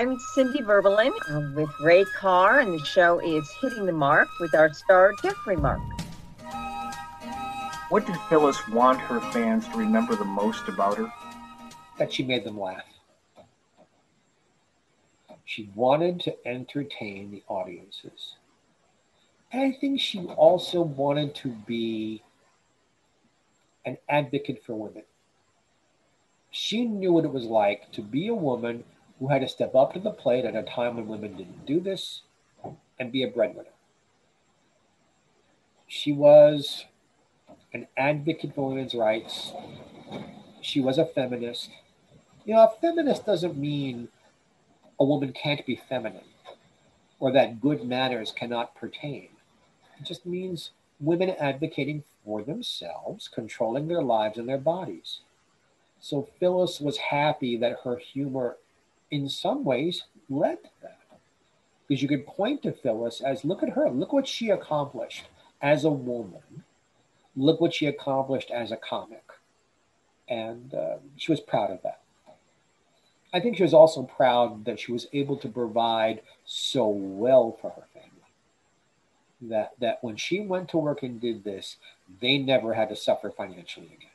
I'm Cindy Verbalin uh, with Ray Carr, and the show is Hitting the Mark with our star Jeffrey Mark. What did Phyllis want her fans to remember the most about her? That she made them laugh. She wanted to entertain the audiences. And I think she also wanted to be an advocate for women. She knew what it was like to be a woman who had to step up to the plate at a time when women didn't do this and be a breadwinner. She was an advocate for women's rights. She was a feminist. You know, a feminist doesn't mean a woman can't be feminine or that good manners cannot pertain. It just means women advocating for themselves, controlling their lives and their bodies. So Phyllis was happy that her humor, in some ways, led that. Because you could point to Phyllis as look at her, look what she accomplished as a woman, look what she accomplished as a comic. And uh, she was proud of that. I think she was also proud that she was able to provide so well for her family. That that when she went to work and did this, they never had to suffer financially again.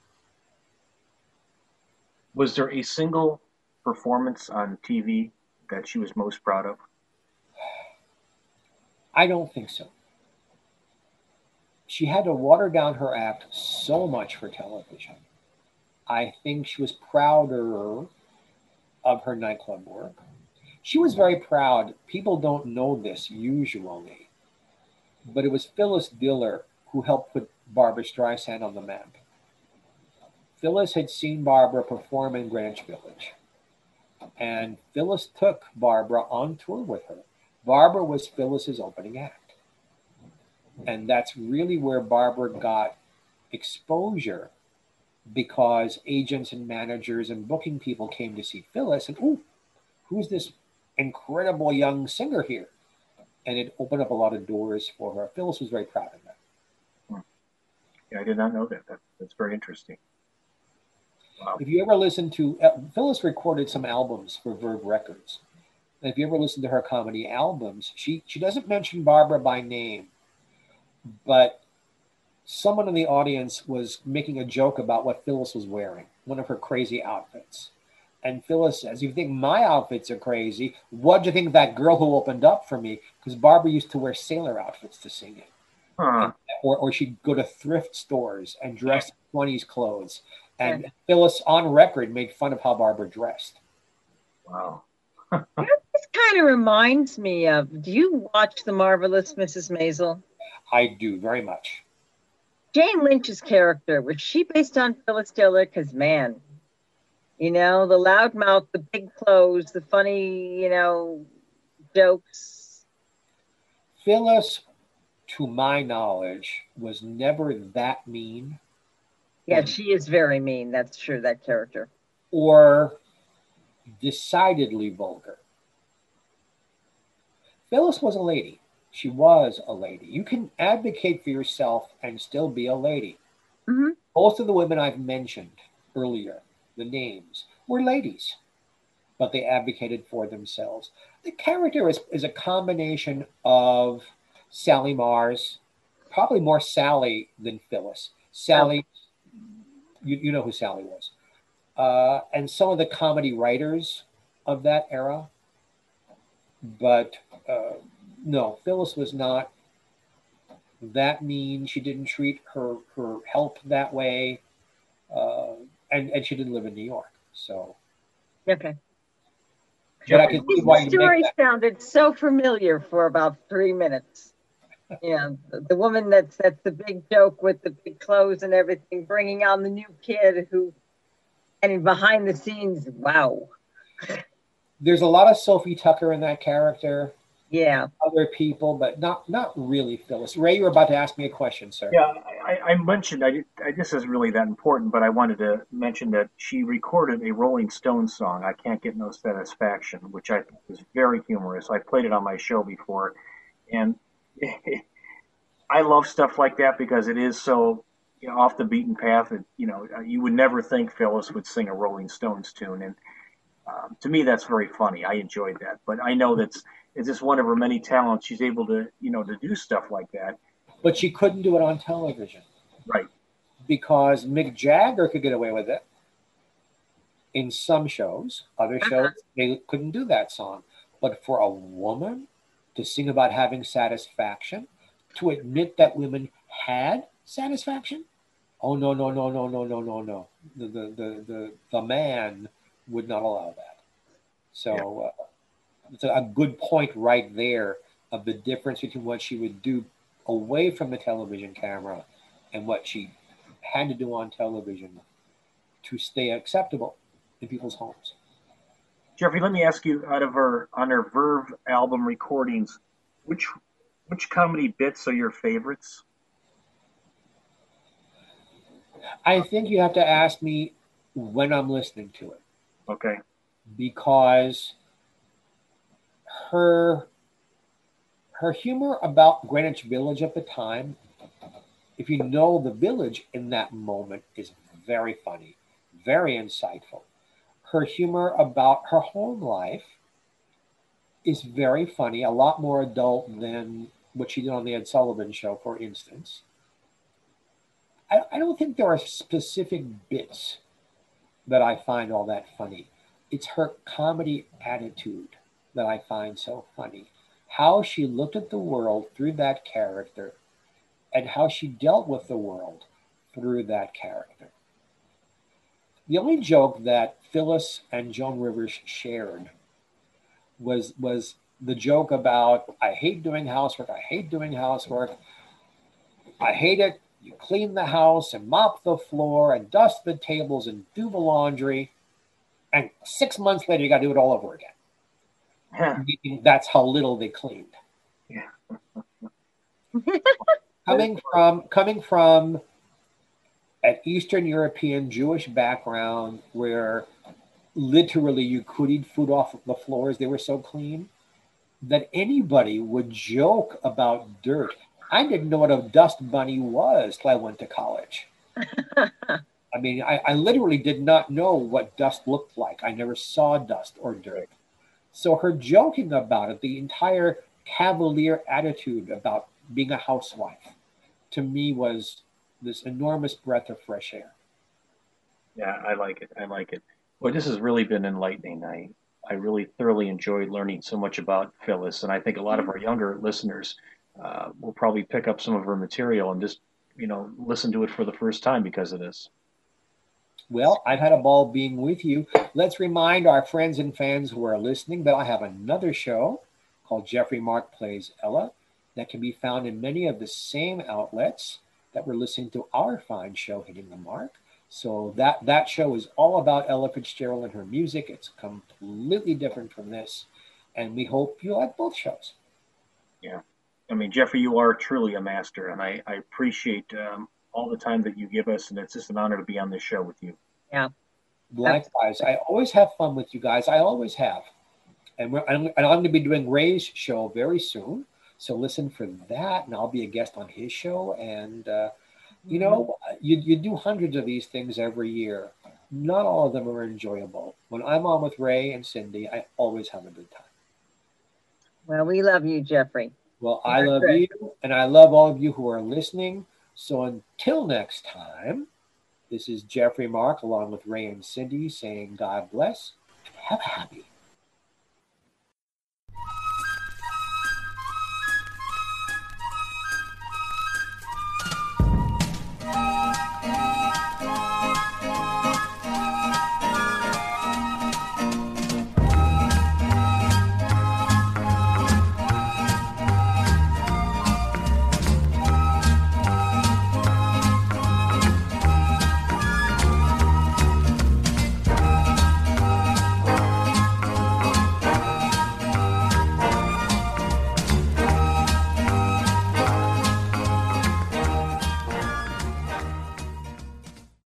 Was there a single performance on TV that she was most proud of? I don't think so. She had to water down her act so much for television. I think she was prouder of her nightclub work. She was very proud. People don't know this usually, but it was Phyllis Diller who helped put Barbra Streisand on the map. Phyllis had seen Barbra perform in Greenwich Village, and Phyllis took Barbra on tour with her. Barbra was Phyllis's opening act. And that's really where Barbra got exposure because agents and managers and booking people came to see Phyllis and, ooh, who's this incredible young singer here? And it opened up a lot of doors for her. Phyllis was very proud of that. Yeah, I did not know that. that that's very interesting. Wow. If you ever listen to uh, Phyllis recorded some albums for Verve Records. And if you ever listen to her comedy albums, she she doesn't mention Barbra by name, but someone in the audience was making a joke about what Phyllis was wearing, one of her crazy outfits. And Phyllis says, You think my outfits are crazy? What do you think of that girl who opened up for me? Because Barbra used to wear sailor outfits to sing it. Huh. Or, or she'd go to thrift stores and dress 20s clothes. And yeah. Phyllis, on record, made fun of how Barbra dressed. Wow. this kind of reminds me of do you watch The Marvelous Mrs. Maisel? I do very much. Jane Lynch's character, was she based on Phyllis Diller? Because, man, you know, the loudmouth, the big clothes, the funny, you know, jokes. Phyllis, to my knowledge, was never that mean. Yeah, she is very mean. That's true, that character. Or decidedly vulgar. Phyllis was a lady. She was a lady. You can advocate for yourself and still be a lady. Mm-hmm. Most of the women I've mentioned earlier, the names, were ladies, but they advocated for themselves. The character is, is a combination of Sally Marr, probably more Sally than Phyllis. Sally, you, you know who Sally was. Uh, and some of the comedy writers of that era. But uh, no, Phyllis was not that mean. She didn't treat her her help that way, uh, and and she didn't live in New York. So okay. But I can see why the story sounded so familiar for about three minutes. Yeah, the, the woman that's that's the big joke with the big clothes and everything, bringing on the new kid who, and behind the scenes, wow. There's a lot of Sophie Tucker in that character. Yeah. Other people but not not really phyllis. Ray you're about to ask me a question sir. Yeah i, I mentioned I, I this is really that important but i wanted to mention that she recorded a rolling stones song i can't get no satisfaction which i think is very humorous. I played it on my show before and i love stuff like that because it is so you know, off the beaten path and you know you would never think phyllis would sing a rolling stones tune and um, to me, that's very funny. I enjoyed that, but I know that's it's just one of her many talents. She's able to, you know, to do stuff like that. But she couldn't do it on television, right? Because Mick Jagger could get away with it in some shows. Other uh-huh. shows they couldn't do that song. But for a woman to sing about having satisfaction, to admit that women had satisfaction, oh no no no no no no no no. The the the the, the man would not allow that. So yeah. uh, it's a, a good point right there of the difference between what she would do away from the television camera and what she had to do on television to stay acceptable in people's homes. Jeffrey, let me ask you: out of her on her Verve album recordings, which which comedy bits are your favorites? I think you have to ask me when I'm listening to it. Okay. Because her her humor about Greenwich Village at the time, if you know the village in that moment, is very funny, very insightful. Her humor about her home life is very funny, a lot more adult than what she did on the Ed Sullivan show, for instance. I, I don't think there are specific bits that I find all that funny. It's her comedy attitude that I find so funny. How she looked at the world through that character and how she dealt with the world through that character. The only joke that Phyllis and Joan Rivers shared was was the joke about I hate doing housework, I hate doing housework, I hate it. You clean the house and mop the floor and dust the tables and do the laundry, and six months later you got to do it all over again. Huh. That's how little they cleaned. Yeah. coming from coming from an Eastern European Jewish background where literally you could eat food off the floors, they were so clean that anybody would joke about dirt. I didn't know what a dust bunny was till I went to college. I mean, I, I, literally did not know what dust looked like. I never saw dust or dirt. So her joking about it, the entire cavalier attitude about being a housewife, to me was this enormous breath of fresh air. Yeah, I like it. I like it. Well, this has really been enlightening. I I really thoroughly enjoyed learning so much about Phyllis, and I think a lot of our younger listeners uh, will probably pick up some of her material and just you know listen to it for the first time because of this. Well, I've had a ball being with you. Let's remind our friends and fans who are listening that I have another show called Jeffrey Mark Plays Ella that can be found in many of the same outlets that we're listening to our fine show, Hitting the Mark. So that that show is all about Ella Fitzgerald and her music. It's completely different from this, and we hope you like both shows. Yeah, I mean Jeffrey, you are truly a master, and I, I appreciate um, all the time that you give us, and it's just an honor to be on this show with you. Yeah. Likewise, I always have fun with you guys. I always have, and we're and I'm going to be doing Ray's show very soon. So listen for that, and I'll be a guest on his show. And uh, you know, you you do hundreds of these things every year. Not all of them are enjoyable. When I'm on with Ray and Cindy, I always have a good time. Well, we love you, Jeffrey. Well, I love good. you, and I love all of you who are listening. So until next time, this is Jeffrey Mark along with Ray and Cindy saying God bless and have a happy.